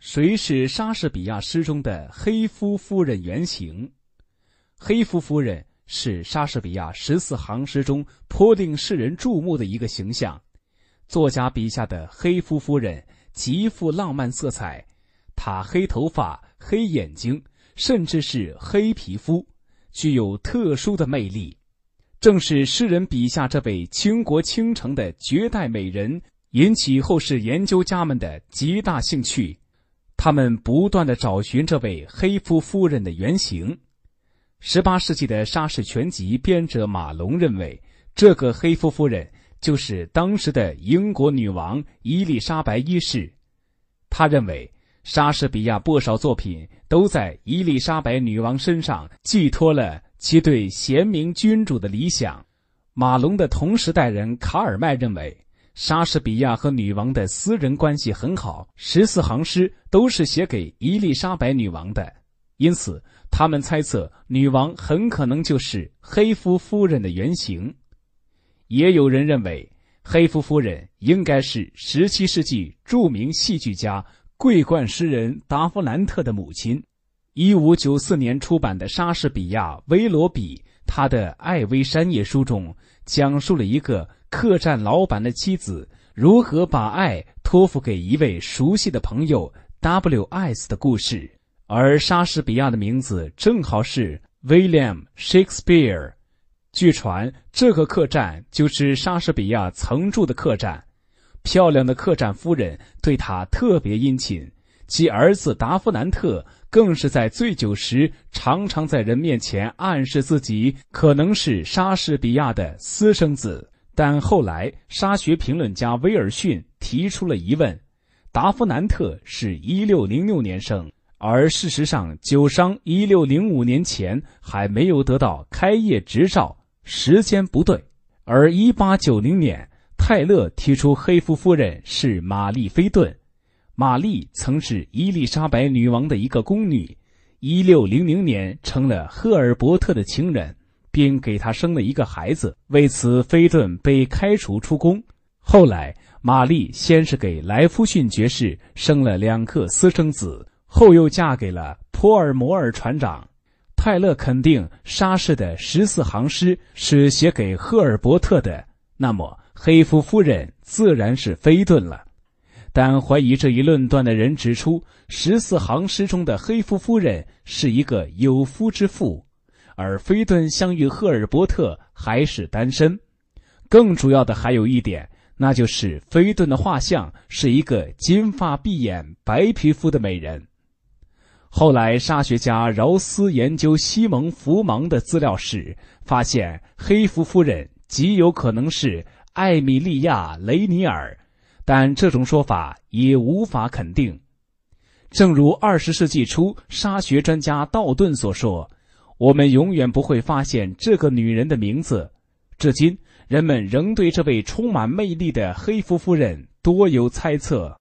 谁是莎士比亚诗中的黑夫夫人原型？黑夫夫人是莎士比亚十四行诗中颇令世人注目的一个形象。作家笔下的黑夫夫人极富浪漫色彩，她黑头发、黑眼睛，甚至是黑皮肤，具有特殊的魅力。正是诗人笔下这位倾国倾城的绝代美人，引起后世研究家们的极大兴趣。他们不断的找寻这位黑夫夫人的原型。十八世纪的莎士全集编者马龙认为，这个黑夫夫人就是当时的英国女王伊丽莎白一世。他认为，莎士比亚不少作品都在伊丽莎白女王身上寄托了其对贤明君主的理想。马龙的同时代人卡尔迈认为。莎士比亚和女王的私人关系很好，十四行诗都是写给伊丽莎白女王的，因此他们猜测女王很可能就是黑夫夫人的原型。也有人认为，黑夫夫人应该是十七世纪著名戏剧家、桂冠诗人达夫兰特的母亲。一五九四年出版的莎士比亚《威罗比》，他的《艾薇山夜书》中讲述了一个。客栈老板的妻子如何把爱托付给一位熟悉的朋友 W.S. 的故事，而莎士比亚的名字正好是 William Shakespeare。据传，这个客栈就是莎士比亚曾住的客栈。漂亮的客栈夫人对他特别殷勤，其儿子达夫南特更是在醉酒时常常在人面前暗示自己可能是莎士比亚的私生子。但后来，沙学评论家威尔逊提出了疑问：达夫南特是一六零六年生，而事实上，酒商一六零五年前还没有得到开业执照，时间不对。而一八九零年，泰勒提出黑夫夫人是玛丽菲顿，玛丽曾是伊丽莎白女王的一个宫女，一六零零年成了赫尔伯特的情人。并给他生了一个孩子，为此菲顿被开除出宫。后来，玛丽先是给莱夫逊爵士生了两个私生子，后又嫁给了普尔摩尔船长。泰勒肯定莎士的十四行诗是写给赫尔伯特的，那么黑夫夫人自然是菲顿了。但怀疑这一论断的人指出，十四行诗中的黑夫夫人是一个有夫之妇。而菲顿相遇赫尔伯特还是单身，更主要的还有一点，那就是菲顿的画像是一个金发碧眼、白皮肤的美人。后来，沙学家饶斯研究西蒙·福芒的资料时，发现黑夫夫人极有可能是艾米莉亚·雷尼尔，但这种说法也无法肯定。正如二十世纪初沙学专家道顿所说。我们永远不会发现这个女人的名字。至今，人们仍对这位充满魅力的黑夫夫人多有猜测。